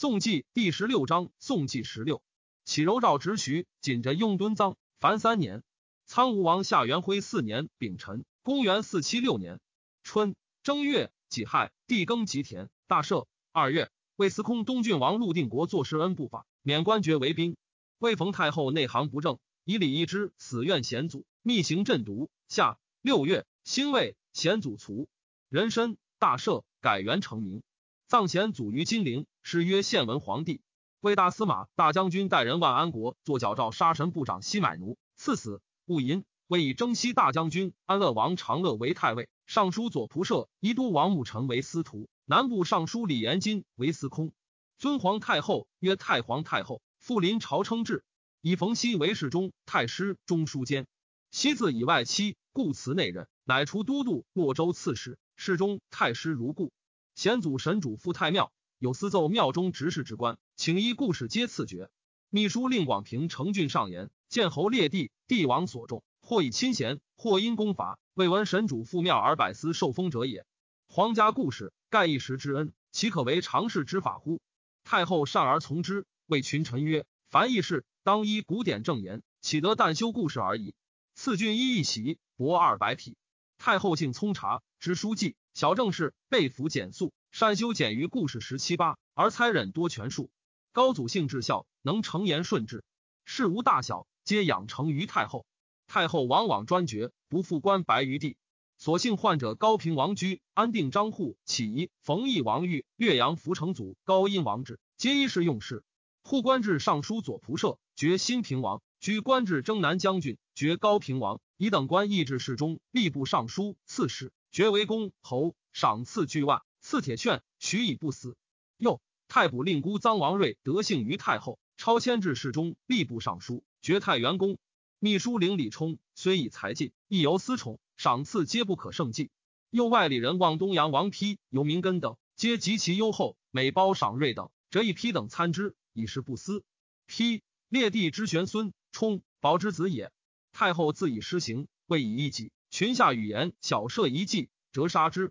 宋纪第十六章，宋纪十六，启柔诏直徐，紧着雍敦臧，凡三年。苍梧王夏元辉四年丙辰，公元四七六年春正月己亥，地耕吉田，大赦。二月，魏司空东郡王陆定国作施恩不法，免官爵为兵。魏冯太后内行不正，以李义之死怨贤祖，密行朕毒。夏六月，辛未，贤祖卒，人身大赦，改元成名。葬贤祖于金陵，是曰献文皇帝。魏大司马、大将军代人万安国作矫诏杀神部长西买奴，赐死。戊寅，魏以征西大将军安乐王长乐为太尉，尚书左仆射宜都王牧臣为司徒，南部尚书李延金为司空。尊皇太后曰太皇太后，复临朝称制，以冯熙为侍中、太师、中书监。熙字以外戚，故辞内任，乃除都督、洛州刺史、侍中、太师如故。显祖神主赴太庙，有司奏庙中执事之官，请依故事皆赐爵。秘书令广平承郡上言，见侯列帝，帝王所重，或以亲贤，或因功伐，未闻神主赴庙而百司受封者也。皇家故事，盖一时之恩，岂可为常事之法乎？太后善而从之，谓群臣曰：“凡议事，当依古典正言，岂得但修故事而已？”赐郡衣一袭，帛二百匹。太后性聪察，知书记。小正事被服简素，善修简于故事十七八，而猜忍多权术。高祖性至孝，能成言顺治，事无大小，皆养成于太后。太后往往专决，不复官白于地。所幸患者高平王居、安定张户、启仪、冯异王玉、岳阳福成祖、高阴王志，皆一时用事。护官至尚书左仆射，爵新平王；居官至征南将军，爵高平王。以等官议至侍中、吏部尚书、刺史。爵为公侯，赏赐巨万，赐铁券，许以不死。又太卜令姑臧王睿得幸于太后，超迁至侍中、吏部尚书，爵太元公。秘书领李冲虽以才尽，亦由私宠，赏赐皆不可胜计。又外里人望东阳王丕、尤明根等，皆极其优厚，每包赏瑞等，折一批等参之，以示不私。丕列帝之玄孙，冲宝之子也。太后自以施行，未以一己。群下语言，小设一计，折杀之。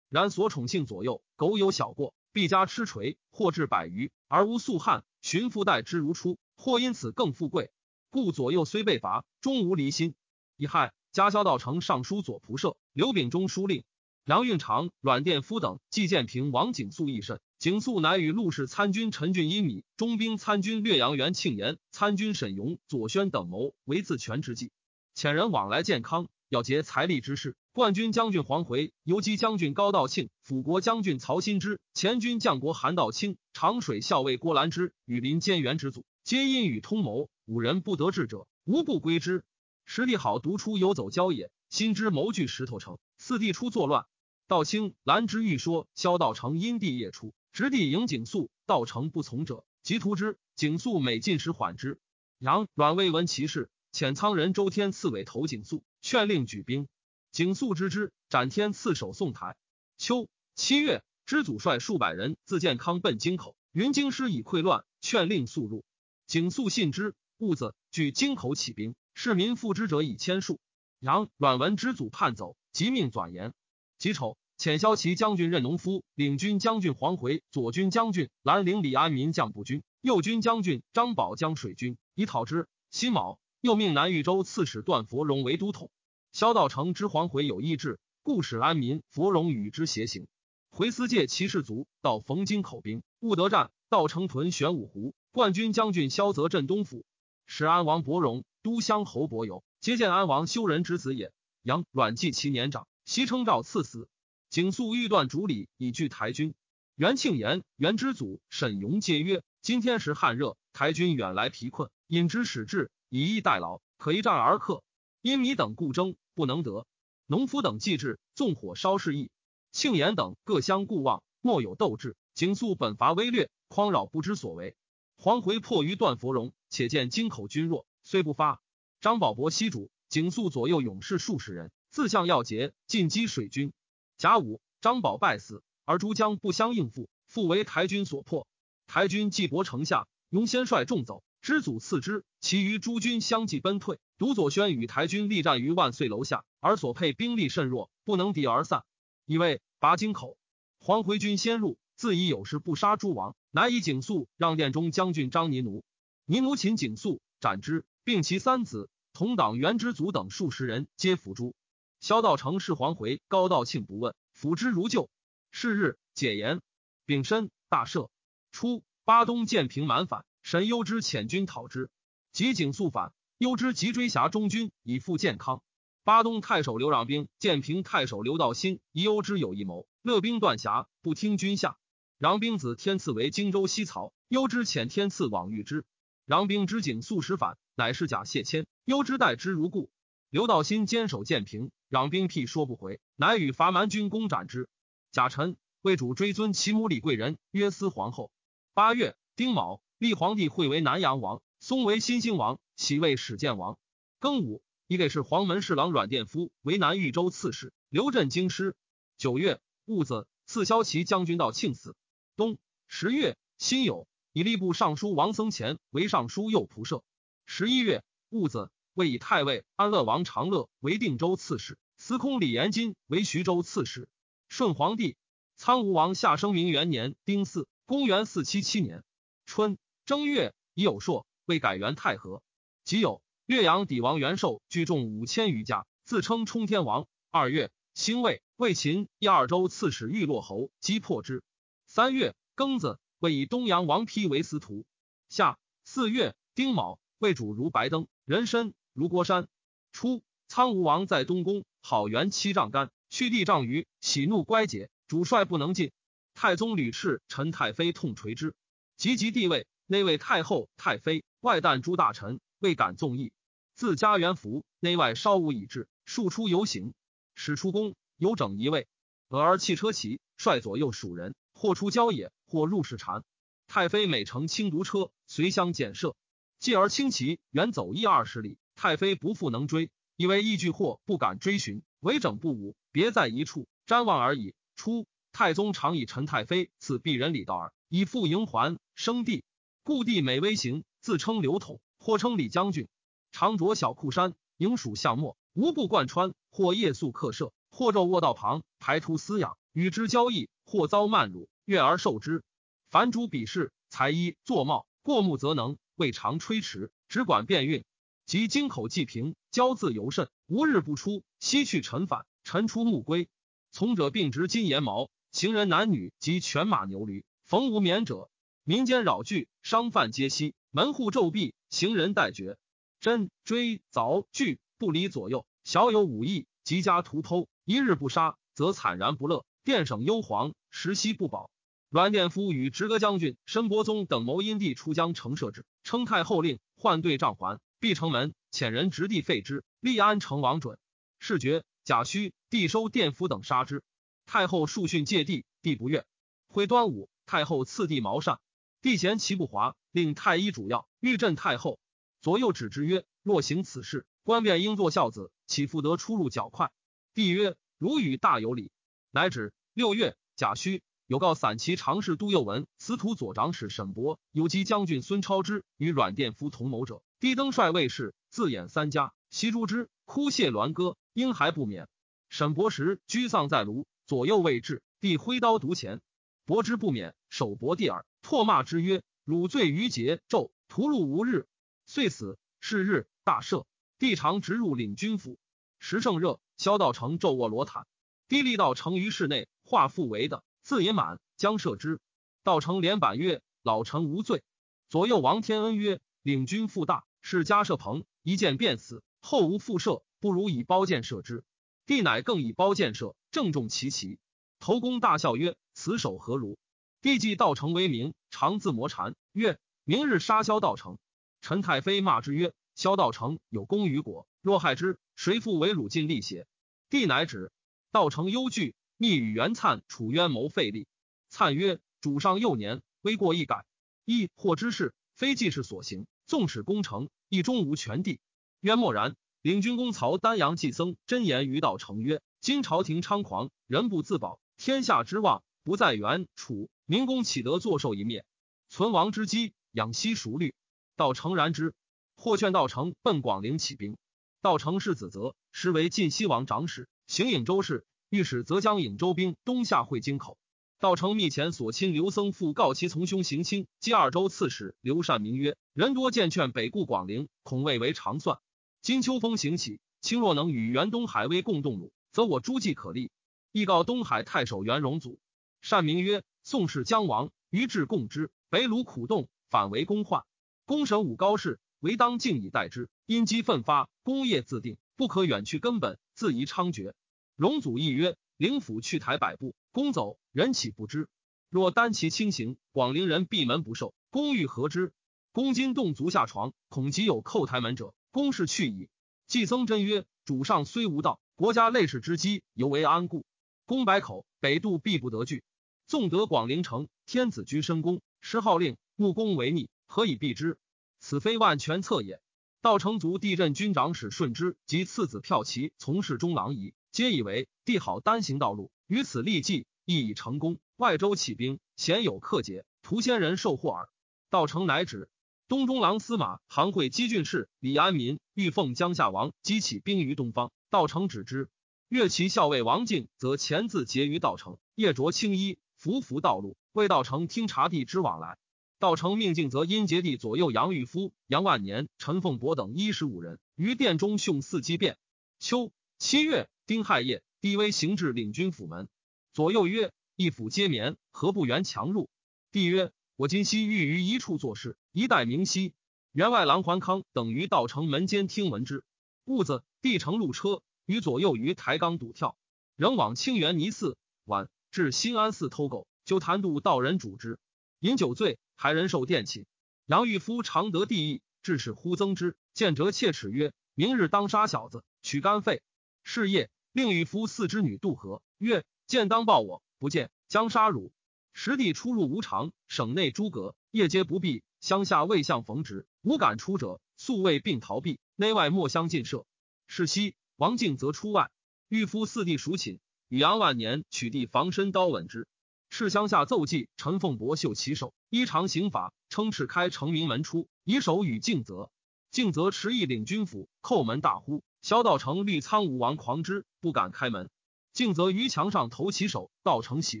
然所宠幸左右，苟有小过，必加吃锤，或至百余，而无素汉。寻父待之如初，或因此更富贵。故左右虽被罚，终无离心。乙亥，加萧道成尚书左仆射，刘秉忠书令，梁运长、阮殿夫等季建平、王景肃亦甚。景肃乃与陆氏参军陈俊英米、中兵参军略阳元庆延、参军沈荣、左宣等谋为自全之计，遣人往来健康。要结财力之事，冠军将军黄回、游击将军高道庆、辅国将军曹新之、前军将国韩道清、长水校尉郭兰之、羽林监元之祖，皆因与通谋，五人不得志者，无不归之。实力好，独出游走郊野。新之谋据石头城，四弟出作乱。道清、兰之欲说，萧道成因地夜出，直地迎景肃，道成不从者，即屠之。景肃每进时缓之。杨阮未闻其事，遣苍人周天赐尾投景肃。劝令举兵，景肃知之，斩天刺守宋台。秋七月，知祖率数百人自健康奔京口，云京师已溃乱，劝令速入。景肃信之，兀子据京口起兵，市民附之者以千数。杨阮闻知祖叛走，即命转言。己丑，遣骁骑将军任农夫领军将军黄回，左军将军兰陵李安民将步军，右军将军张宝将水军以讨之。辛卯，又命南豫州刺史段佛荣为都统。萧道成之黄回有意志，故使安民佛荣与之协行。回思借骑士卒到冯京口兵，勿得战。道成屯玄武湖，冠军将军萧泽镇东府，使安王伯荣、都乡侯伯友接见安王修仁之子也。杨阮继其年长，袭称诏赐死。景肃欲断主礼，以拒台军。元庆延、元之祖沈荣皆曰：今天时旱热，台军远来疲困，引之使至，以逸待劳，可一战而克。因米等故争。不能得，农夫等既至，纵火烧事邑。庆延等各相顾望，莫有斗志。景肃本伐威略，匡扰不知所为。黄回迫于段佛荣，且见京口军弱，虽不发。张宝伯西主，景肃左右勇士数十人，自向要节，进击水军。甲午，张宝败死，而诸将不相应付，复为台军所破。台军既薄城下，雍先率众走。知祖次之，其余诸军相继奔退。独左宣与台军力战于万岁楼下，而所配兵力甚弱，不能敌而散。以为拔京口，黄回军先入，自以有事不杀诸王，乃以景肃让殿中将军张尼奴，尼奴擒景肃，斩之，并其三子同党元之祖等数十人皆伏诛。萧道成是黄回，高道庆不问，抚之如旧。是日解言，丙申大赦。初，巴东建平满反，神幽之遣军讨之，及景肃反，幽之急追辖中军以复健康。巴东太守刘让兵，建平太守刘道新疑幽之有一谋，乐兵断峡，不听军下。让兵子天赐为荆州西曹，幽之遣天赐往遇之。让兵之景肃时反，乃是假谢谦，幽之待之如故。刘道新坚守建平，让兵辟说不回，乃与伐蛮军攻斩之。贾臣为主追尊其母李贵人，约思皇后。八月丁卯，立皇帝会为南阳王，松为新兴王，喜为始建王。庚午，以给事黄门侍郎阮殿夫为南豫州刺史，留镇京师。九月戊子，赐骁骑将军到庆死。冬十月辛酉，以吏部尚书王僧虔为尚书右仆射。十一月戊子，为以太尉安乐王长乐为定州刺史，司空李延金为徐州刺史。顺皇帝苍梧王下生明元年丁巳，公元四七七年春正月，已有朔，为改元太和。即有岳阳底王元寿聚众五千余家，自称冲天王。二月辛未，为秦一二州刺史玉落侯击破之。三月庚子，为以东阳王丕为司徒。夏四月丁卯，为主如白登，人参如郭山。初，苍梧王在东宫，好元七丈干，去地丈余，喜怒乖解，主帅不能进。太宗屡斥、陈太妃痛垂之，及即帝位，内为太后、太妃，外旦诸大臣，未敢纵意。自家元服，内外稍无已至，庶出游行，使出宫，有整一位，俄而弃车骑，率左右属人。或出郊野，或入室禅。太妃每乘轻独车，随相检射。继而轻骑远走一二十里，太妃不复能追，以为异惧或不敢追寻，为整不武，别在一处瞻望而已。初，太宗常以陈太妃赐鄙人礼道耳，以复迎还生帝。故帝每微行，自称刘统，或称李将军，常着小裤衫，迎属相末，无不贯穿，或夜宿客舍，或昼卧道旁，排出私养，与之交易。或遭慢辱，悦而受之。凡诸比试，才衣作帽，过目则能，未尝吹迟，只管变运。及京口既平，骄自尤甚，无日不出。西去臣返，臣出暮归。从者并执金檐毛，行人男女及犬马牛驴，逢无眠者。民间扰聚，商贩皆息，门户骤闭，行人待绝。真追凿锯不离左右，小有武艺，即家屠偷，一日不杀，则惨然不乐。殿省幽惶，时息不保。阮殿夫与直阁将军申伯宗等谋因地出江城设置，称太后令，换对帐环，闭城门，遣人执地废之。立安成王准，事决。贾诩帝收殿夫等杀之。太后数训戒帝，帝不悦。会端午，太后赐帝毛扇，帝嫌其不华，令太医主要欲镇太后。左右指之曰：若行此事，官便应作孝子，岂复得出入较快？帝曰：如与大有理。乃止。六月，甲戌有告散骑常侍杜佑文、司徒左长史沈伯、有击将军孙超之与阮殿夫同谋者，低登帅卫士，自演三家，袭诛之，哭谢鸾歌，婴还不免。沈伯时居丧在庐，左右未至，帝挥刀独前，伯之不免，手伯帝耳，唾骂之曰：“汝罪于桀纣，屠戮无日。”遂死。是日大赦，帝常直入领军府，时盛热，萧道成昼卧罗毯。低立道成于室内，化复为的，自也满，将射之。道成连板曰：“老臣无罪。”左右王天恩曰：“领军复大，是加射棚，一箭便死，后无复射，不如以包箭射之。”帝乃更以包箭射，正中其旗。头公大笑曰：“此手何如？”帝既道成为名，常自磨禅曰：“明日杀萧道成。”陈太妃骂之曰：“萧道成有功于国，若害之，谁复为汝尽力邪？”帝乃止。道成忧惧，密与袁粲、楚渊谋废立。粲曰：“主上幼年，微过一改，亦或之事，非济世所行。纵使攻城，亦终无全地。”渊默然。领军公曹丹阳季僧真言于道成曰：“今朝廷猖狂，人不自保，天下之望不在原楚，明公岂得坐受一灭？存亡之机，养息熟虑。”道成然之。或劝道成奔广陵起兵。道成是子泽，实为晋西王长史。行颍州事，御史则将颍州兵东下会京口。道成密遣所亲刘僧父告其从兄行亲，接二州刺史刘善明曰：“人多见劝北顾广陵，恐未为长算。今秋风行起，卿若能与原东海威共动怒，则我诸计可立。”亦告东海太守袁荣祖。善名曰：“宋氏将亡，于至共之。北虏苦动，反为公患。公审武高士，唯当敬以待之。因机奋发，功业自定，不可远去根本，自宜猖獗。”荣祖亦曰：“灵府去台百步，公走，人岂不知？若单其轻行，广陵人闭门不受。公欲何之？公今动足下床，恐即有叩台门者。公事去矣。”季曾真曰：“主上虽无道，国家累世之机，犹为安固。”公百口，北渡必不得拒。纵得广陵城，天子居深宫，施号令，穆公为逆，何以避之？此非万全策也。道成族地镇军长史顺之及次子骠骑从事中郎仪，皆以为帝好单行道路，于此立计，亦已成功。外州起兵，鲜有克捷，图先人受祸耳。道成乃止。东中郎司马行会稽郡事李安民欲奉江夏王激起兵于东方，道成止之。越其校尉王敬，则前自结于道成，夜着青衣，伏伏道路，为道成听察地之往来。道成命敬则阴节地左右杨玉夫、杨万年、陈凤伯等一十五人于殿中凶四击变。秋七月丁亥夜，帝威行至领军府门，左右曰：“一府皆眠，何不援强入？”帝曰：“我今夕欲于一处做事，一待明夕。”员外郎桓康等于道成门间听闻之。兀子帝乘路车。与左右于台纲堵跳，仍往清源尼寺，晚至新安寺偷狗，就谈度道人主之，饮酒醉，还人受殿寝。杨玉夫常得地意，致使忽增之，见折切齿曰：“明日当杀小子，取肝肺。”是夜，令玉夫四之女渡河，曰：“见当报我，不见将杀汝。”实地出入无常，省内诸葛夜皆不闭，乡下未相逢直，无敢出者，素未并逃避，内外莫相近射。是夕。王敬则出外，御夫四弟蜀寝，与杨万年取缔防身刀吻之。赤乡下奏记，陈凤伯秀其手，依常刑法，称赤开成名门出，以手与敬则。敬则持意领军府，叩门大呼。萧道成立苍梧王狂之，不敢开门。敬则于墙上投其手，道成喜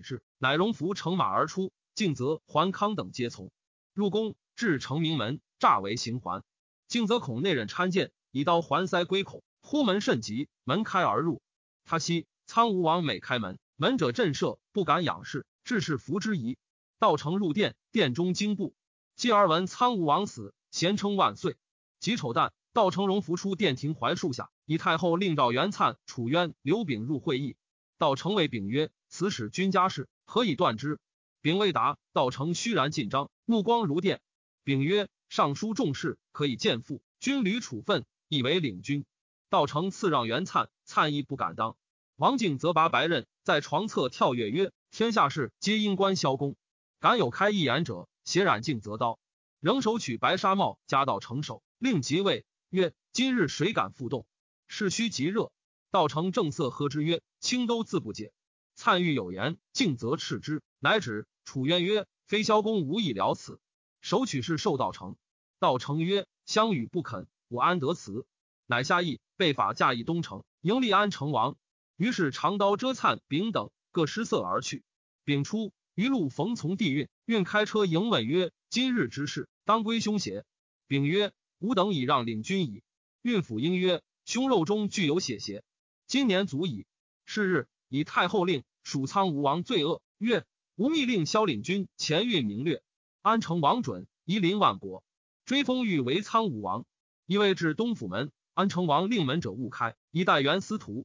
之，乃荣服乘马而出。敬则、桓康等皆从入宫，至成明门，诈为行环。敬则恐内人参见，以刀环塞归口。呼门甚急，门开而入。他悉苍梧王每开门，门者震慑，不敢仰视，致是服之疑。道成入殿，殿中惊怖。继而闻苍梧王死，咸称万岁。己丑旦，道成荣扶出殿庭槐树下，以太后令召袁粲、楚渊、刘炳入会议。道成谓炳曰：“此使君家事，何以断之？”炳未答。道成虚然进章，目光如电。炳曰：“尚书重事，可以见父。军旅处分，以为领军。”道成赐让袁粲，粲亦不敢当。王敬则拔白刃，在床侧跳跃曰：“天下事皆因官萧公，敢有开一言者，携染敬则刀。”仍手取白纱帽，加道成手，令即位曰：“今日谁敢复动？事须极热。”道成正色喝之曰：“卿都自不解。”灿欲有言，敬则斥之，乃止。楚渊曰：“非萧公无以了此。”手取是受道成。道成曰：“相与不肯，我安得辞？”乃下议。被法驾役东城，迎立安成王。于是长刀遮灿丙等各失色而去。丙出，余路逢从帝运，运开车迎问曰：“今日之事，当归凶邪？”丙曰：“吾等已让领军矣。”运府应曰：“凶肉中具有血邪？今年足矣。”是日，以太后令蜀苍吴王罪恶，曰：“吾密令萧领军前运明略。”安成王准，夷陵万国，追封欲为苍武王，因为至东府门。安成王令门者勿开，以待元司徒。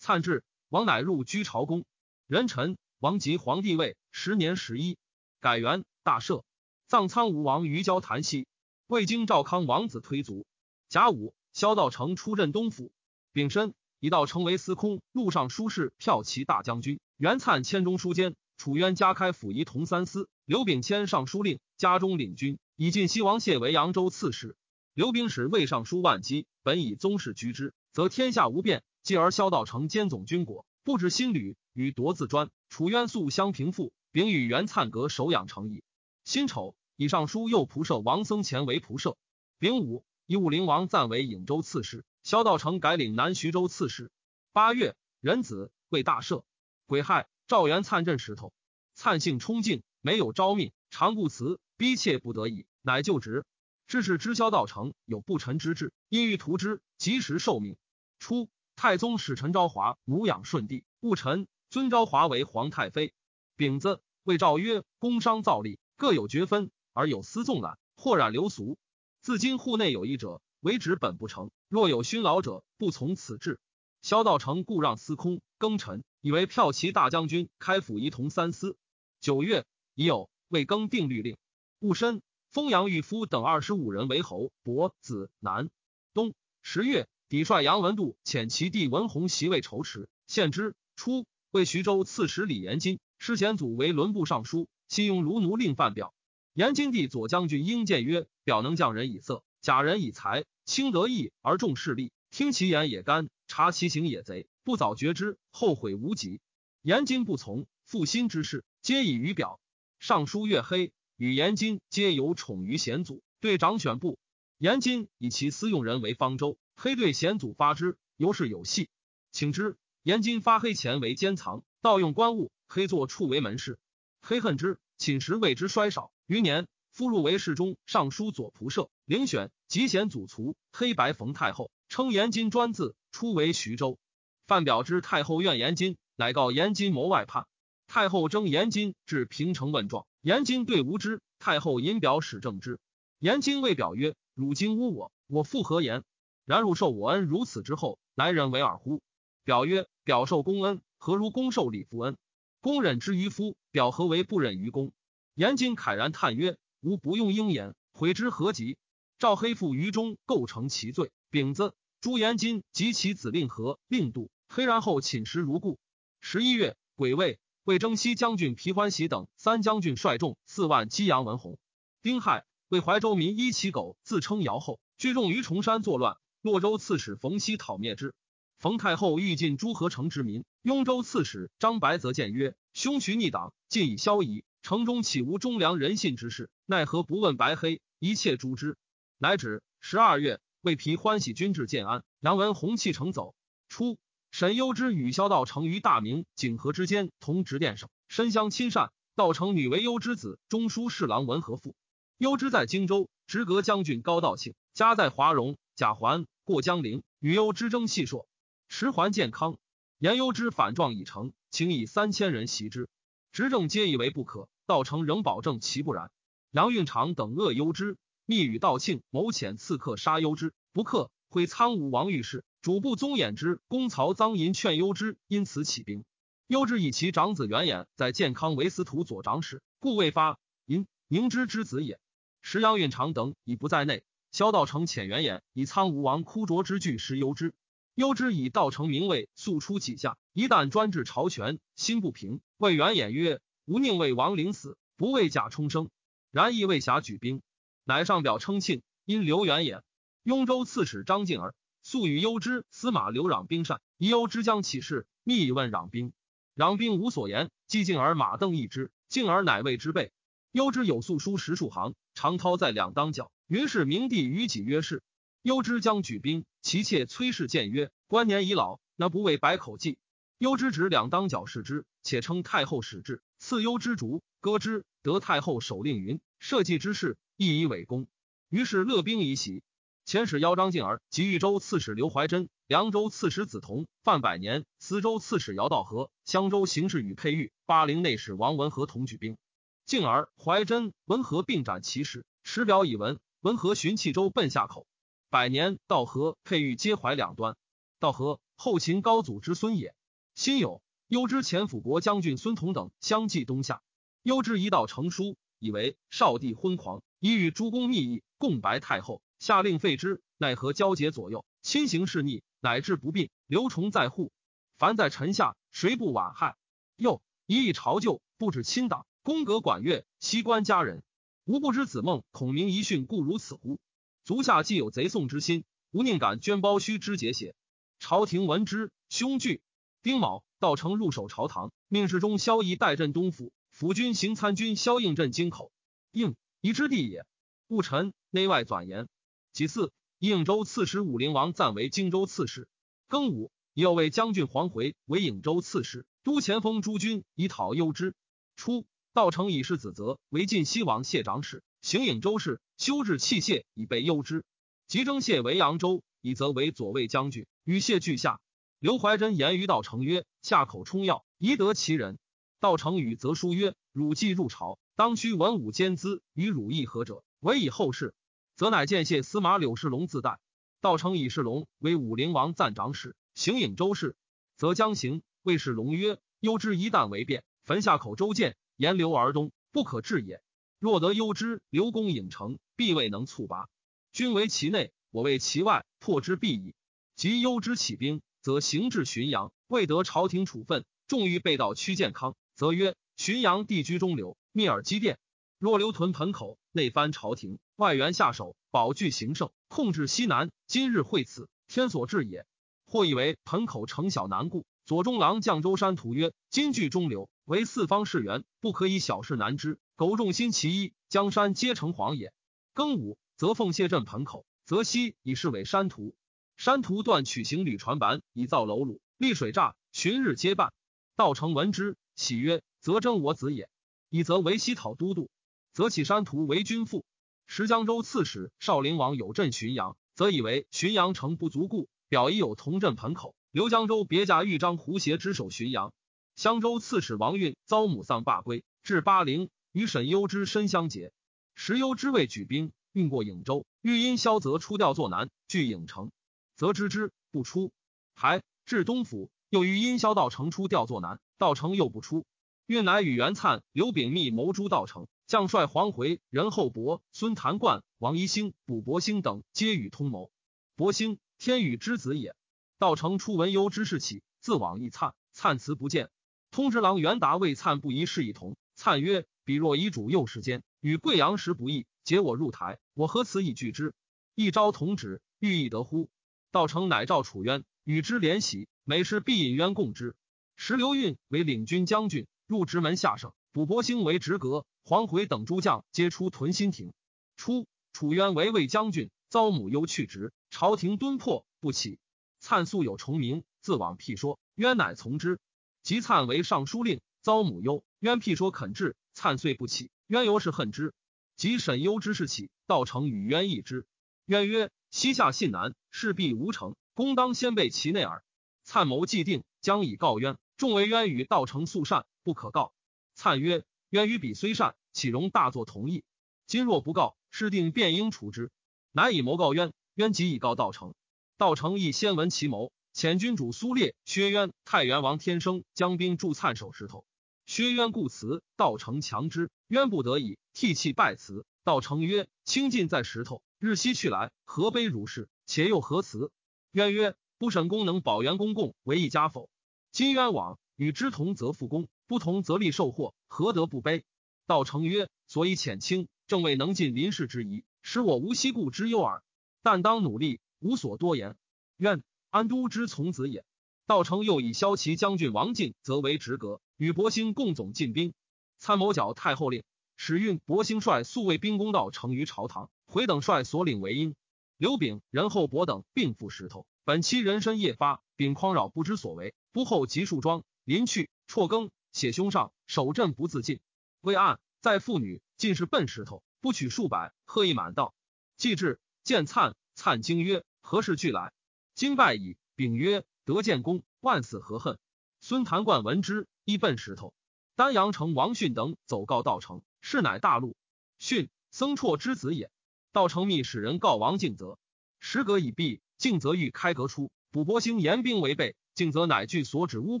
粲至，王乃入居朝宫。人臣王即皇帝位，十年十一，改元大赦。葬苍梧王于交坛西。未经赵康王子推卒。甲午，萧道成出镇东府。丙申，以道成为司空、路上书事、骠骑大将军。元粲迁中书监，楚渊加开府仪同三司。刘秉谦尚书令，家中领军，以晋西王谢为扬州刺史。刘秉使魏尚书万机。本以宗室居之，则天下无变。继而萧道成兼总军国，布置新旅，与夺自专。楚渊素相平复，丙与袁粲阁守养成矣。辛丑，以上书右仆射王僧虔为仆射。丙午，以武陵王赞为颍州刺史。萧道成改领南徐州刺史。八月，壬子，为大赦。癸亥，赵元粲镇石头。灿性冲劲，没有招命，常故辞，逼切不得已，乃就职。知是知萧道成有不臣之志，因欲图之，及时受命。初，太宗使陈昭华母养顺帝，戊臣尊昭华为皇太妃。丙子，谓诏曰：工商造吏各有爵分，而有私纵览，或染流俗。自今户内有一者，为职本不成；若有勋劳者，不从此制。萧道成故让司空庚辰，以为骠骑大将军，开府仪同三司。九月，已有未更定律令。戊申。封杨玉夫等二十五人为侯伯子南东十月，抵帅杨文度遣其弟文弘袭位仇持，献之。初，为徐州刺史李延金，师贤祖为伦部尚书，信用卢奴令范表。延金帝左将军应见曰：“表能将人以色，假人以才，轻得意而重势力。听其言也干，察其行也贼。不早决之，后悔无及。”延金不从，负心之事，皆以于表。尚书月黑。与延金皆有宠于贤祖，对长选部。延金以其私用人为方舟，黑对贤祖发之，由是有戏。请之，严金发黑钱为监藏，盗用官物，黑作处为门事。黑恨之，寝食为之衰少。余年，夫入为侍中、尚书左仆射，遴选及贤祖卒，黑白冯太后，称严金专字，出为徐州。范表之太后怨严金，乃告严金谋外叛。太后征严金至平城问状。严金对无知，太后引表使正之。严金谓表曰：“汝今诬我，我复何言？然汝受我恩如此之后，来人为尔乎？”表曰：“表受公恩，何如公受礼服恩？公忍之于夫，表何为不忍于公？”严金慨然叹曰：“吾不用应言，悔之何及？”赵黑父于中构成其罪。丙子，朱延金及其子令和、令度，黑然后寝食如故。十一月，癸未。魏征西将军皮欢喜等三将军率众四万击杨文宏。丁亥，为怀州民伊其狗自称尧后，聚众于崇山作乱。洛州刺史冯熙讨灭之。冯太后欲尽诸河城之民。雍州刺史张白则谏曰：“凶徐逆党，尽以消夷，城中岂无忠良人信之事？奈何不问白黑，一切诛之？”乃止。十二月，为皮欢喜军至建安，杨文宏弃城走。初。沈攸之与萧道成于大明景和之间同执殿省，深相亲善。道成女为攸之子，中书侍郎文和父。攸之在荆州，直阁将军高道庆家在华容。贾环过江陵，与幽之争细说。持环健康，言幽之反状已成，请以三千人袭之。执政皆以为不可，道成仍保证其不然。杨运长等恶幽之，密与道庆谋遣刺客杀幽之，不克，会苍梧王御史。主簿宗衍之公曹臧寅劝幽之，因此起兵。幽之以其长子元衍在建康为司徒左长史，故未发。寅宁之之子也。时杨运长等已不在内。萧道成遣元衍以苍梧王枯卓之具施攸之。攸之以道成名位速出几下，一旦专制朝权，心不平。谓元衍曰：“吾宁为王陵死，不为甲充生。”然亦未暇举兵，乃上表称庆，因刘元衍。雍州刺史张敬儿。素与攸之、司马刘攘兵善，疑攸之将起事，密以问攘兵。攘兵无所言，既敬而马邓一之，敬而乃谓之备。攸之有素书十数行，常涛在两当角。于是明帝于己曰是。攸之将举兵，其妾崔氏谏曰：“官年已老，那不为百口计。”攸之指两当角视之，且称太后使至，赐攸之竹，歌之，得太后手令云：“社稷之事，亦以为功。”于是乐兵以喜。遣使邀张敬儿及豫州刺史刘怀真、凉州刺史子同、范百年、司州刺史姚道和、襄州行事与佩玉、巴陵内史王文和同举兵。敬儿、怀真、文和并斩其师，持表以闻。文和寻冀州奔下口。百年、道和、佩玉皆怀两端。道和后秦高祖之孙也。辛酉，幽之前辅国将军孙同等相继东下。幽之一道成书，以为少帝昏狂，已与诸公密议，共白太后。下令废之，奈何交结左右，亲行事逆，乃至不病。刘崇在户，凡在臣下，谁不晚害？又一以朝旧，不止亲党，宫阁管乐，西官佳人，吾不知子孟孔明遗训，故如此乎？足下既有贼宋之心，吾宁敢捐包虚之节邪？朝廷闻之，凶惧。丁卯，道成入守朝堂，命侍中萧绎代镇东府，辅军行参军萧应镇京口。应宜之地也。戊臣内外转言。其次，应州刺史武陵王暂为荆州刺史。庚午，又为将军黄回为颍州刺史，都前锋诸军以讨攸之。初，道成以世子则为晋西王谢长史，行颍州事，修治器械以备忧之。即征谢为扬州，以则为左卫将军，与谢俱下。刘怀真言于道成曰：“下口充要，宜得其人。”道成与则书曰：“汝既入朝，当须文武兼资，与汝议和者，唯以后事。”则乃见谢司马柳世龙自代。道成以世龙为武陵王赞长史，行颍州事，则将行。谓世龙曰：“忧之一旦为变，焚下口周见，沿流而东，不可治也。若得忧之，刘公颍城，必未能促拔。君为其内，我为其外，破之必矣。及忧之起兵，则行至浔阳，未得朝廷处分，重于被盗屈健康，则曰：浔阳地居中流，密尔积电。若留屯盆口，内翻朝廷，外援下手，保据行胜，控制西南。今日会此，天所至也。或以为盆口城小难固。”左中郎将周山图曰：“今据中流，为四方士援，不可以小事难之。苟众心其一，江山皆成黄也。庚午，则奉谢镇盆口，则西以是为山图。山图断取行旅船板，以造楼橹，立水栅，旬日皆办。道成闻之，喜曰：‘则征我子也。’以则为西讨都督，则起山图为君父。时江州刺史少陵王有镇浔阳，则以为浔阳城不足故，表已有同镇盆口。”刘江州别驾豫章胡协之守浔阳，襄州刺史王运遭母丧罢归，至巴陵，与沈攸之身相结。时攸之未举兵，运过颍州，欲因萧则出调作南，据颍城，则知之不出。还至东府，又于因萧道成出调作南，道成又不出。运乃与袁粲、刘秉密谋诛道成，将帅黄回、任厚伯、孙谭冠、王宜兴、卜伯兴等皆与通谋。伯兴，天宇之子也。道成初闻忧之事起，自往诣粲，粲辞不见。通知郎元达谓粲不宜事一同。粲曰：“彼若遗主幼时间，与贵阳时不义，结我入台，我何辞以拒之？一朝同旨，欲亦得乎？”道成乃召楚渊，与之联席，每事必引渊共之。时刘运为领军将军，入直门下省；卜伯兴为直阁，黄回等诸将皆出屯新亭。初，楚渊为魏将军，遭母忧去职，朝廷敦迫不起。粲素有重名，自往辟说，渊乃从之。及粲为尚书令，遭母忧，渊辟说肯治，粲遂不起。渊由是恨之。及沈忧之事起，道成与渊议之。渊曰：“西夏信难，势必无成，公当先备其内耳。”粲谋既定，将以告渊。众为渊与道成素善，不可告。粲曰：“渊与彼虽善，岂容大作同意？今若不告，事定便应除之。”乃以谋告渊。渊即以告道成。道成亦先闻其谋，遣君主苏烈、薛渊、太原王天生将兵助灿守石头。薛渊故辞，道成强之，渊不得已，涕泣拜辞。道成曰：“清尽在石头，日夕去来，何悲如是？且又何辞？”渊曰：“不审公能保元公共为一家否？今渊往，与之同则复公，不同则立受祸，何得不悲？”道成曰：“所以遣卿，正未能尽临事之宜，使我无息故之忧耳。但当努力。”无所多言，愿安都之从子也。道成又以骁骑将军王进则为直阁，与伯兴共总进兵。参谋剿太后令，使运伯兴率素卫兵攻道成于朝堂，回等率所领为因。刘炳、任厚伯等并赴石头。本期人身夜发，秉匡扰不知所为，不后及树桩，临去辍更，写胸上，守阵不自尽。未案在妇女，尽是奔石头，不取数百，喝一满道。既至，见灿灿惊曰。何事俱来？今败矣。丙曰：“得建功，万死何恨？”孙谭贯闻之，一奔石头。丹阳城王逊等走告道成，是乃大怒。逊，僧绰之子也。道成密使人告王敬则，时隔已毕，敬则欲开阁出，卜伯兴严兵为备，敬则乃据所指屋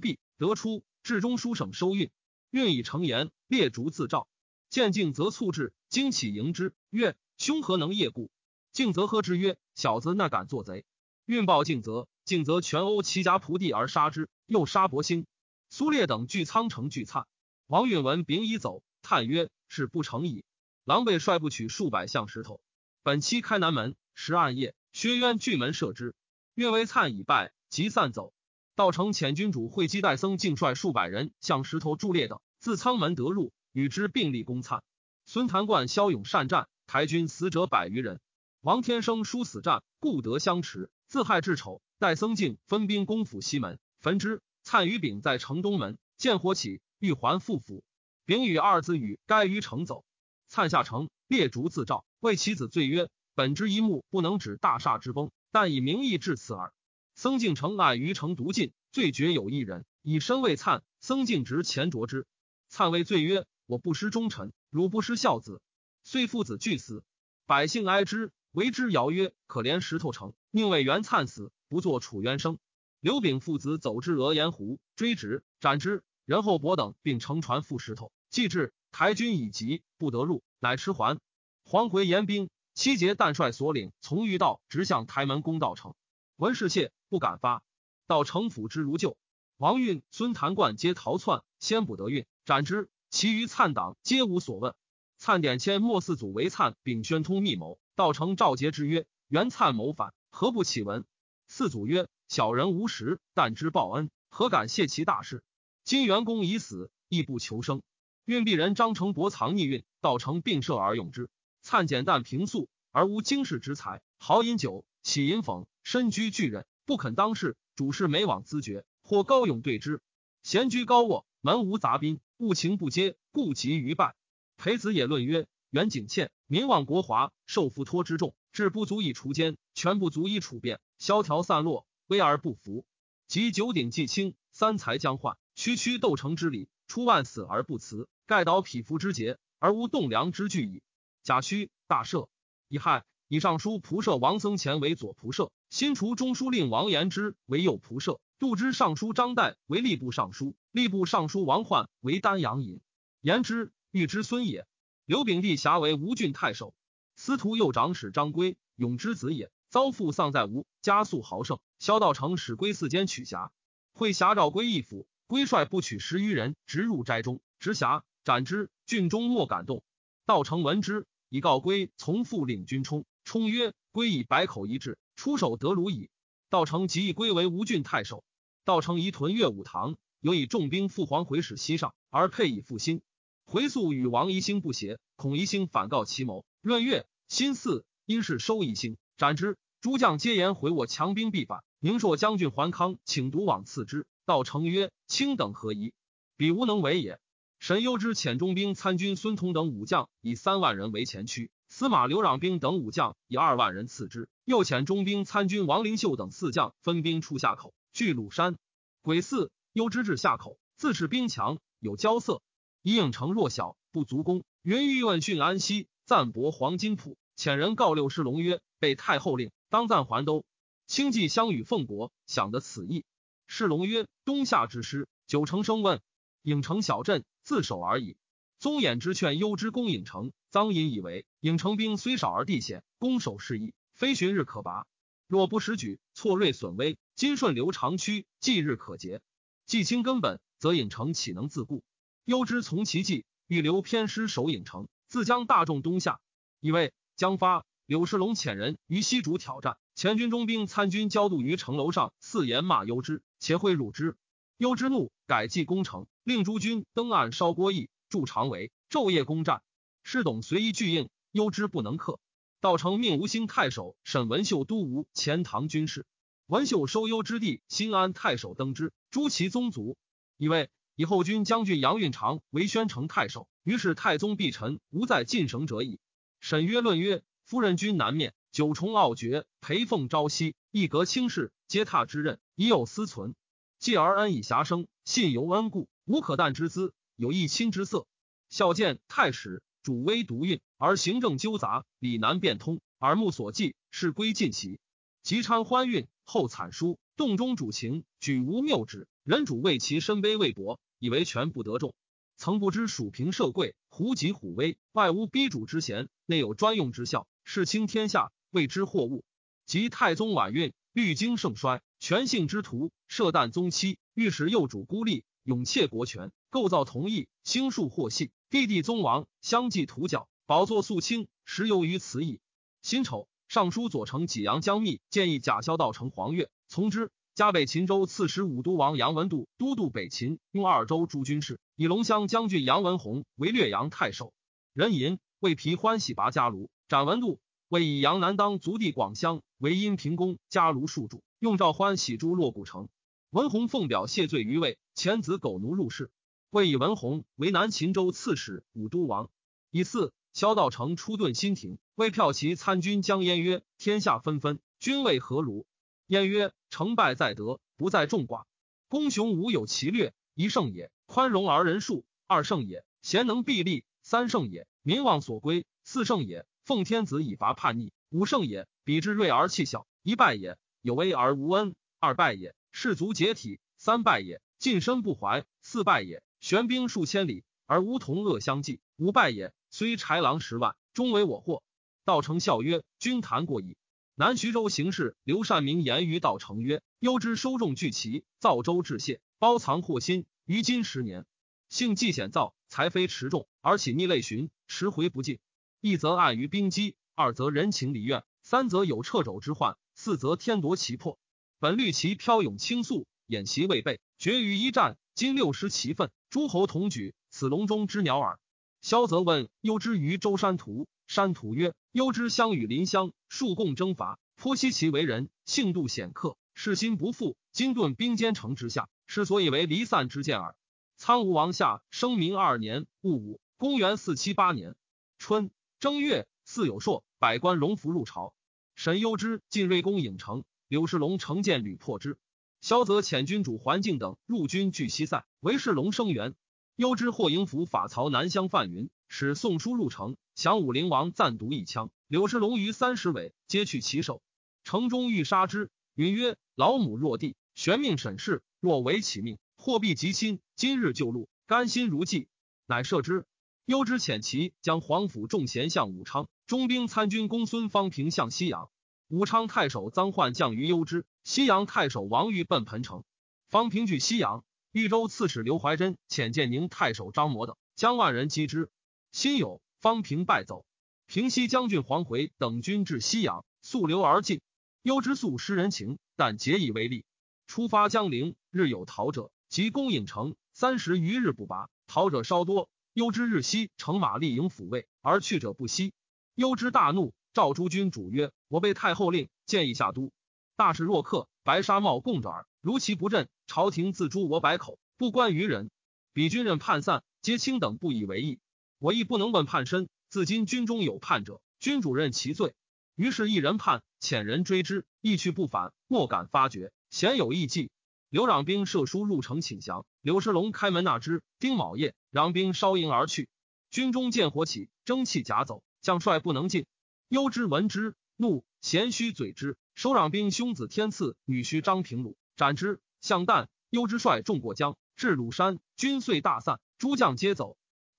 壁得出，至中书省收运。运已成言，列烛自照。见敬则促至，惊起迎之，曰：“兄何能夜故？”敬则喝之曰：“小子那敢做贼！”运报敬则，敬则全殴其家仆地而杀之，又杀伯兴、苏烈等聚仓城聚灿。王允闻丙已走，叹曰：“是不成矣。”狼狈率部取数百项石头。本期开南门，时暗夜，薛渊拒门射之。运为灿已败，即散走。道成遣君主会稽戴僧，竟率数百人向石头助烈等自仓门得入，与之并立攻灿。孙谭冠骁勇善战，台军死者百余人。王天生殊死战，故得相持。自害至丑，待僧敬分兵攻府西门，焚之。灿与丙在城东门见火起，欲还复府。丙与二子与该于城走。灿下城，列烛自照，谓其子罪曰：“本之一目不能止大厦之崩，但以名义至此耳。”僧敬城按于城独进，罪绝有一人，以身为灿。僧敬直前着之，灿谓罪曰：“我不失忠臣，汝不失孝子，虽父子俱死，百姓哀之，为之谣曰：可怜石头城，宁为元灿死，不作楚渊生。”刘炳父子走至鹅岩湖，追直斩之。仁厚伯等并乘船赴石头，既至。台军已急，不得入，乃迟还。还回严兵，七节旦帅所领从御道直向台门攻道城。闻事谢，不敢发。到城府之如旧。王运、孙谭冠皆逃窜，先不得运，斩之。其余灿党皆无所问。灿点迁莫四祖为灿，并宣通密谋。道成赵节之曰：“袁灿谋反，何不启闻？”四祖曰：“小人无实，但知报恩，何敢泄其大事？今元公已死，亦不求生。”运币人张成伯藏逆运，道成并设而用之。灿简淡平素，而无经世之才，好饮酒，喜吟讽，身居巨人，不肯当事。主事每往咨决，或高勇对之。闲居高卧，门无杂宾，务情不接，故急于败。裴子也论曰：元景倩，民望国华，受付托之重，志不足以除奸，权不足以处变，萧条散落，危而不服。及九鼎既清，三才将换，区区斗成之礼，出万死而不辞。盖倒匹夫之节，而无栋梁之惧矣。贾诩大赦，乙亥，以尚书仆射王僧虔为左仆射，新除中书令王延之为右仆射，度之尚书张岱为吏部尚书，吏部尚书王焕为丹阳尹。延之，欲之孙也。刘秉帝辖为吴郡太守，司徒右长史张规，永之子也。遭父丧在吴，家素豪盛。萧道成使归四监取辖，会辖赵归义府，归率不取十余人，直入斋中，直辖。斩之，郡中莫感动。道成闻之，以告归从父领军冲。冲曰：“归以百口一致，出手得鲁矣。”道成即以归为吴郡太守。道成移屯越武堂，有以重兵复还回使西上，而配以复兴。回宿与王宜兴不协，孔宜兴反告其谋。闰月，辛巳，因事收宜兴，斩之。诸将皆言回我强兵必反。宁朔将军桓康请独往赐之。道成曰：“卿等何疑？彼无能为也。”神幽之遣中兵参军孙通等武将以三万人为前驱，司马刘壤兵等武将以二万人次之。又遣中兵参军王灵秀等四将分兵出夏口，据鲁山。癸巳，幽之至夏口，自恃兵强，有骄色，以应城弱小，不足攻。云欲问讯安西，暂博黄金铺。遣人告六师龙曰：“被太后令，当暂还都。”轻骑相与奉国，想得此意。是龙曰：“冬夏之师，九成生问。”郢城小镇，自守而已。宗衍之劝幽之攻郢城，臧隐以为郢城兵虽少而地险，攻守适宜，非旬日可拔。若不时举，错锐损威。今顺流长驱，继日可竭。既清根本，则郢城岂能自固？幽之从其计，欲留偏师守郢城，自将大众东下。以为将发，柳世龙遣人于西竹挑战，前军中兵参军焦度于城楼上，四言骂幽之，且会辱之。幽之怒，改计攻城。令诸军登岸烧郭邑，筑长围，昼夜攻战。师董随意拒应，幽之不能克。道成命吴兴太守沈文秀都吴钱塘军事。文秀收幽之地，新安太守登之，诛其宗族。以为以后军将军杨运长为宣城太守。于是太宗必臣无再进省者矣。沈约论曰：夫人君南面，九重傲绝，裴凤朝夕，一格轻视，皆踏之任，已有私存。继而恩以遐生，信由恩故。无可惮之资，有一亲之色。孝见太史，主威独运，而行政纠杂，理难变通，耳目所记，是归尽齐。及参欢运，后惨书，洞中主情，举无谬旨。人主为其身卑未薄，以为权不得众。曾不知蜀平社贵，胡疾虎威，外无逼主之嫌，内有专用之效，世倾天下，谓之货物。及太宗晚运，虑经盛衰，权性之徒，设旦宗期，欲使幼主孤立。永窃国权，构造同意，兴树获系，弟弟宗王相继屠剿，宝座肃清，实由于此矣。辛丑，尚书左丞济阳江密建议贾萧道成黄钺，从之。加北秦州刺史武都王杨文度都督北秦，用二州诸军事，以龙骧将军杨文宏为略阳太守。人吟为皮欢喜拔家庐，斩文度，为以杨南当族弟广乡为阴平公家庐戍主，用赵欢喜诛洛谷城。文宏奉表谢罪于魏，遣子狗奴入室。魏以文弘为南秦州刺史、武都王。以四，萧道成出遁新亭，为骠骑参军将燕曰：“天下纷纷，君为何如？”燕曰：“成败在德，不在众寡。公雄武有其略，一胜也；宽容而人数，二胜也；贤能臂力，三胜也；民望所归，四胜也；奉天子以伐叛逆，五胜也；比之锐而气小，一败也；有威而无恩，二败也；士卒解体，三败也；近身不怀，四败也；玄兵数千里而无同恶相济，五败也。虽豺狼十万，终为我祸。道成笑曰：“君谈过矣。”南徐州行事刘善明言于道成曰：“幽之收众聚齐，造州致谢，包藏祸心，于今十年。性既险造，才非持重，而起逆类寻，迟回不进。一则碍于兵机，二则人情离怨，三则有掣肘之患，四则天夺其魄。本虑其飘勇轻速，掩其未备，决于一战。今六失其分，诸侯同举，此笼中之鸟耳。”萧则问幽之于周山图，山土曰：“幽之相与邻乡，数共征伐，颇悉其为人，性度显克，事心不复。今顿兵坚城之下，是所以为离散之见耳。”苍梧王下生明二年戊午，公元四七八年春正月，巳有朔，百官荣服入朝。沈攸之进瑞公郢城，柳世龙乘舰屡破之。萧则遣君主桓敬等入军拒西塞，为世龙声援。幽之获营府法曹南乡范云，使宋书入城，降武灵王暂独一枪。柳世龙于三十尾，皆去其首。城中欲杀之，云曰：“老母若地，玄命审事，若违其命，祸必及亲。今日救路，甘心如祭，乃赦之。”幽之遣其将皇甫众贤向武昌，中兵参军公孙方平向西阳。武昌太守臧焕降于幽之，西阳太守王玉奔彭城。方平据西阳。豫州刺史刘怀真遣建宁太守张模等将万人击之，辛酉，方平败走。平西将军黄回等军至西阳，溯流而进。幽之素失人情，但竭以为利。出发江陵，日有逃者，及攻郢城，三十余日不拔。逃者稍多，幽之日西乘马立营抚慰，而去者不息。幽之大怒，召诸军主曰：“我被太后令，建议下都。大事若克，白纱帽共着耳。如其不振。”朝廷自诛我百口，不关于人。彼军人叛散，皆卿等不以为意。我亦不能问叛身。自今军中有叛者，君主任其罪。于是，一人叛，遣人追之，意去不返，莫敢发觉。鲜有异计。刘攘兵射书入城请降。柳世龙开门纳之。丁卯夜，攘兵烧营而去。军中见火起，蒸气夹走，将帅不能进。幽之闻之，怒，咸虚嘴之。收攘兵兄子天赐女婿张平鲁，斩之。向旦，幽之率众过江，至鲁山，军遂大散，诸将皆走。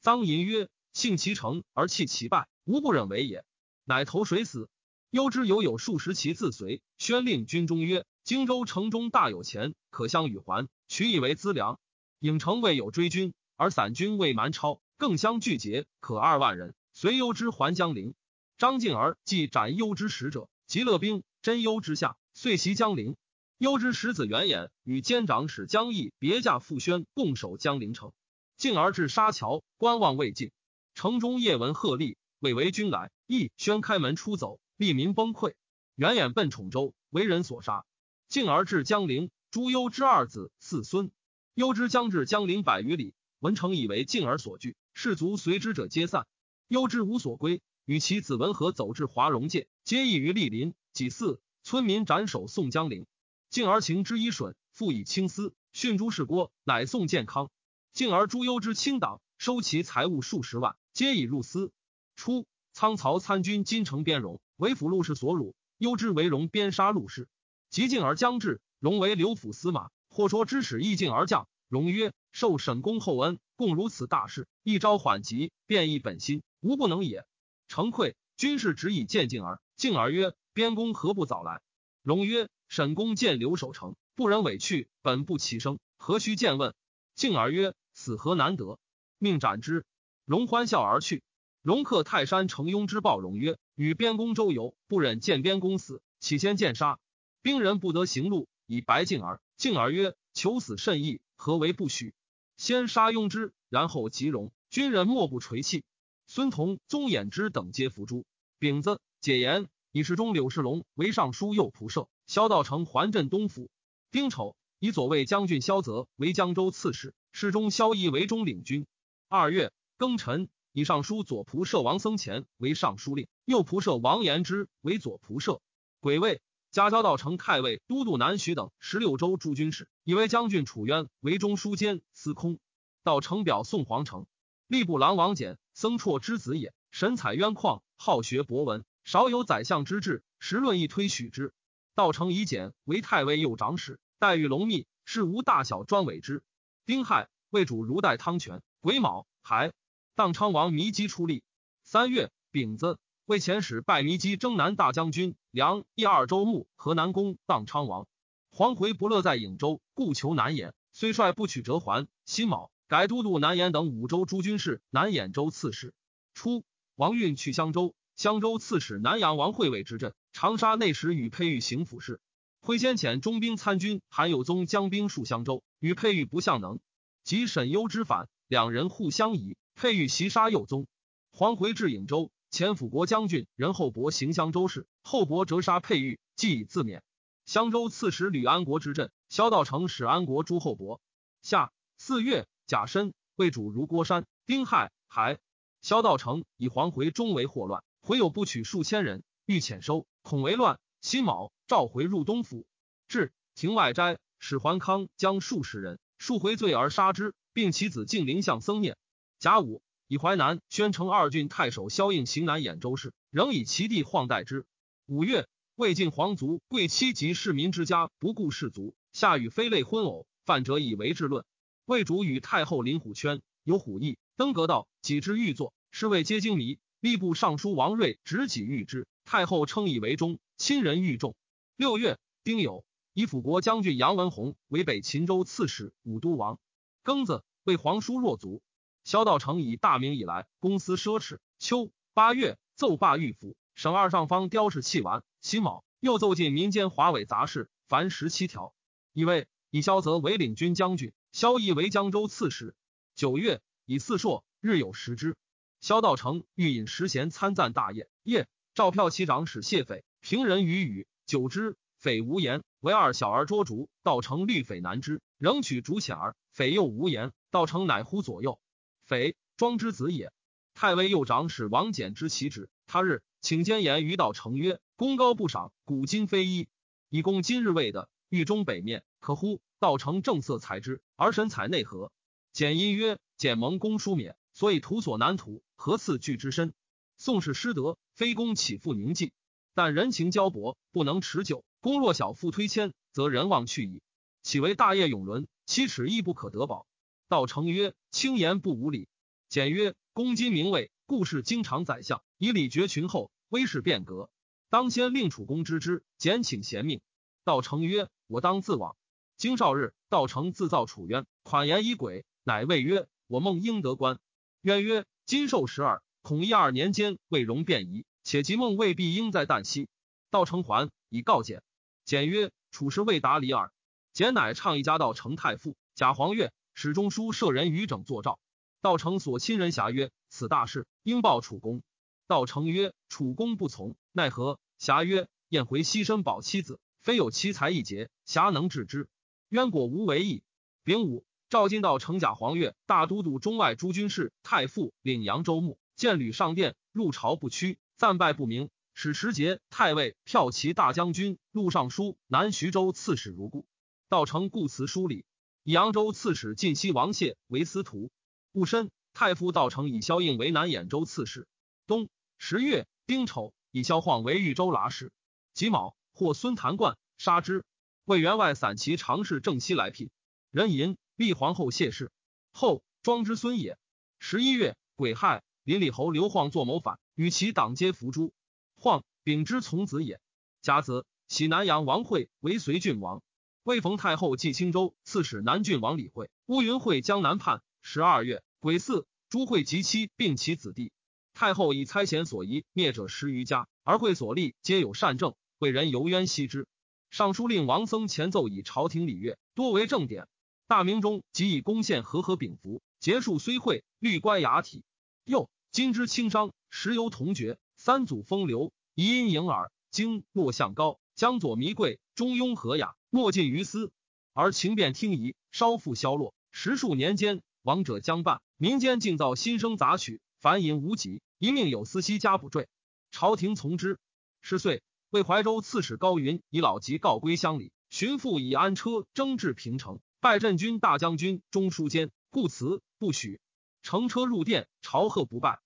臧吟曰：“幸其成而弃其败，无不忍为也。”乃投水死。幽之犹有数十骑自随，宣令军中曰：“荆州城中大有钱，可相与还，取以为资粮。”郢城未有追军，而散军未蛮超，更相聚结，可二万人，随幽之还江陵。张敬儿既斩幽之使者，即勒兵真幽之下，遂袭江陵。幽之使子元衍与监长史江毅别驾赴宣，共守江陵城。进而至沙桥，观望未尽。城中夜闻鹤唳，未为军来，毅宣开门出走，吏民崩溃。元衍奔宠州，为人所杀。进而至江陵，诛幽之二子四孙。幽之将至江陵百余里，文成以为进而所惧，士卒随之者皆散。幽之无所归，与其子文和走至华容界，皆异于莅临。己巳，村民斩首送江陵。进而行之以损，复以青丝训诸事郭，乃送健康。进而诸幽之亲党，收其财物数十万，皆以入司。初，仓曹参军金城边戎，为府陆氏所辱，幽之为戎边杀陆氏。及进而将至，戎为刘府司马，或说之使亦进而降。戎曰：“受沈公厚恩，共如此大事，一朝缓急，变异本心，无不能也。”诚愧，军士只以见进而。进而曰：“边公何不早来？”戎曰。沈公见刘守城，不忍委去，本不其声，何须见问？敬而曰：“死何难得，命斩之。”荣欢笑而去。荣克泰山成雍之报，荣曰：“与边公周游，不忍见边公死，起先见杀。兵人不得行路，以白敬而。敬而曰：‘求死甚易，何为不许？先杀雍之，然后即荣。军人莫不垂泣。’孙同、宗衍之等皆伏诛。丙子，解言以世中柳世龙为尚书右仆射。萧道成还镇东府。丁丑，以左卫将军萧泽为江州刺史，侍中萧绎为中领军。二月庚辰，以尚书左仆射王僧虔为尚书令，右仆射王延之为左仆射。癸未，加交道成太尉、都督南徐等十六州诸军事，以为将军楚渊为中书监司空。道成表宋皇城，吏部郎王翦，僧绰之子也，神采渊旷，好学博闻，少有宰相之志，时论一推许之。道成以简为太尉右长史，待遇龙密，事无大小专委之。丁亥，魏主如代汤泉。癸卯，还当昌王弥基出力。三月丙子，魏遣使拜弥基征南大将军，梁一二州牧，河南公当昌王。黄回不乐在颍州，故求南延，虽率不取折还。辛卯，改都督南延等五州诸军事，南兖州刺史。初，王运去襄州，襄州刺史南阳王会为之镇。长沙内史与佩玉行府事，会先遣中兵参军韩有宗将兵戍襄州，与佩玉不相能。及沈攸之反，两人互相疑，佩玉袭杀右宗。黄回至颍州，前辅国将军任厚伯行襄州事，厚伯折杀佩玉，即以自免。襄州刺史吕安国之镇，萧道成使安国诸厚伯。夏四月甲申，魏主如郭山。丁亥，还萧道成以黄回终为祸乱，回有不取数千人，欲遣收。恐为乱，辛卯，召回入东府。至庭外斋，使桓康将数十人数回罪而杀之，并其子敬陵相僧念。甲午，以淮南宣城二郡太守萧应行南兖州事，仍以其地晃代之。五月，魏晋皇族贵戚及市民之家不顾士卒，下与非类婚偶，犯者以为治论。魏主与太后林虎圈有虎意，登阁道，己之欲作，是谓皆惊迷。吏部尚书王睿执己御之。太后称以为忠，亲人御重。六月丁酉，以辅国将军杨文宏为北秦州刺史、武都王。庚子，为皇叔若族。萧道成以大明以来，公私奢侈。秋八月，奏罢御府，省二上方雕饰器玩。辛卯，又奏进民间华伟杂事，凡十七条。以为以萧泽为领军将军，萧绎为江州刺史。九月，以四硕，日有食之。萧道成欲引十贤参赞大业，夜。赵票骑长史谢斐平人语语久之，匪无言。唯二小儿捉竹，道成绿匪难之，仍取竹浅儿。匪又无言，道成乃呼左右。匪庄之子也。太尉右长史王翦之其旨。他日请监言于道成曰：“功高不赏，古今非一。以公今日为的狱中北面，可乎？”道成正色裁之，而神采内合。简因曰：“简蒙公疏免，所以土所难图，何次惧之深？”宋氏失德，非公岂复宁静？但人情交薄，不能持久。公若小腹推迁，则人望去矣。岂为大业永伦？七尺亦不可得保。道成曰：“轻言不无礼。”简曰：“公今名位，故事经常宰相，以礼绝群后，威势变革。当先令楚公知之。”简请贤命。道成曰：“我当自往。”经少日，道成自造楚渊，款言以鬼，乃谓曰：“我梦应得官。”渊曰：“今寿十二。”统一二年间，未容变移，且及梦未必应在旦夕。道成还以告简，简曰：“楚时未达离耳。”简乃倡议家道成太傅。贾黄钺史中书舍人于整作诏。道成所亲人侠曰：“此大事，应报楚公。”道成曰：“楚公不从，奈何？”侠曰：“燕回牺牲保妻子，非有其才一节，侠能治之。渊果无为意。”丙午，赵金道成贾黄钺大都督中外诸军事、太傅，领扬州牧。见吕上殿，入朝不趋，赞拜不明。使持节太尉、骠骑大将军、录尚书、南徐州刺史如故。道成故辞书礼，以扬州刺史晋西王谢为司徒。戊申，太傅道成以萧应为南兖州刺史。冬十月丁丑，以萧晃为豫州剌史。己卯，获孙谭冠，杀之。魏员外散骑常侍正西来聘。人吟立皇后谢氏。后庄之孙也。十一月癸亥。林李侯刘晃作谋反，与其党皆伏诛。晃秉之从子也。甲子，喜南阳王会为随郡王。魏逢太后祭青州刺史南郡王李惠。乌云会江南叛。十二月癸巳，朱惠及妻并其子弟。太后以猜贤所疑灭者十余家，而会所立皆有善政，为人尤冤惜之。尚书令王僧前奏以朝廷礼乐，多为正典。大明中即以攻陷和合秉服，结束虽会，律官雅体。又。今之轻商，时有同爵，三祖风流，遗音盈耳。经落向高，江左弥贵，中庸和雅，莫近于斯。而情变听夷，稍复消落。十数年间，王者将半，民间竟造新生杂曲，凡淫无极，一命有司机加补缀。朝廷从之。十岁，为怀州刺史高云以老疾告归乡里，寻父以安车征至平城，拜镇军大将军中书监，故辞不许。乘车入殿，朝贺不拜。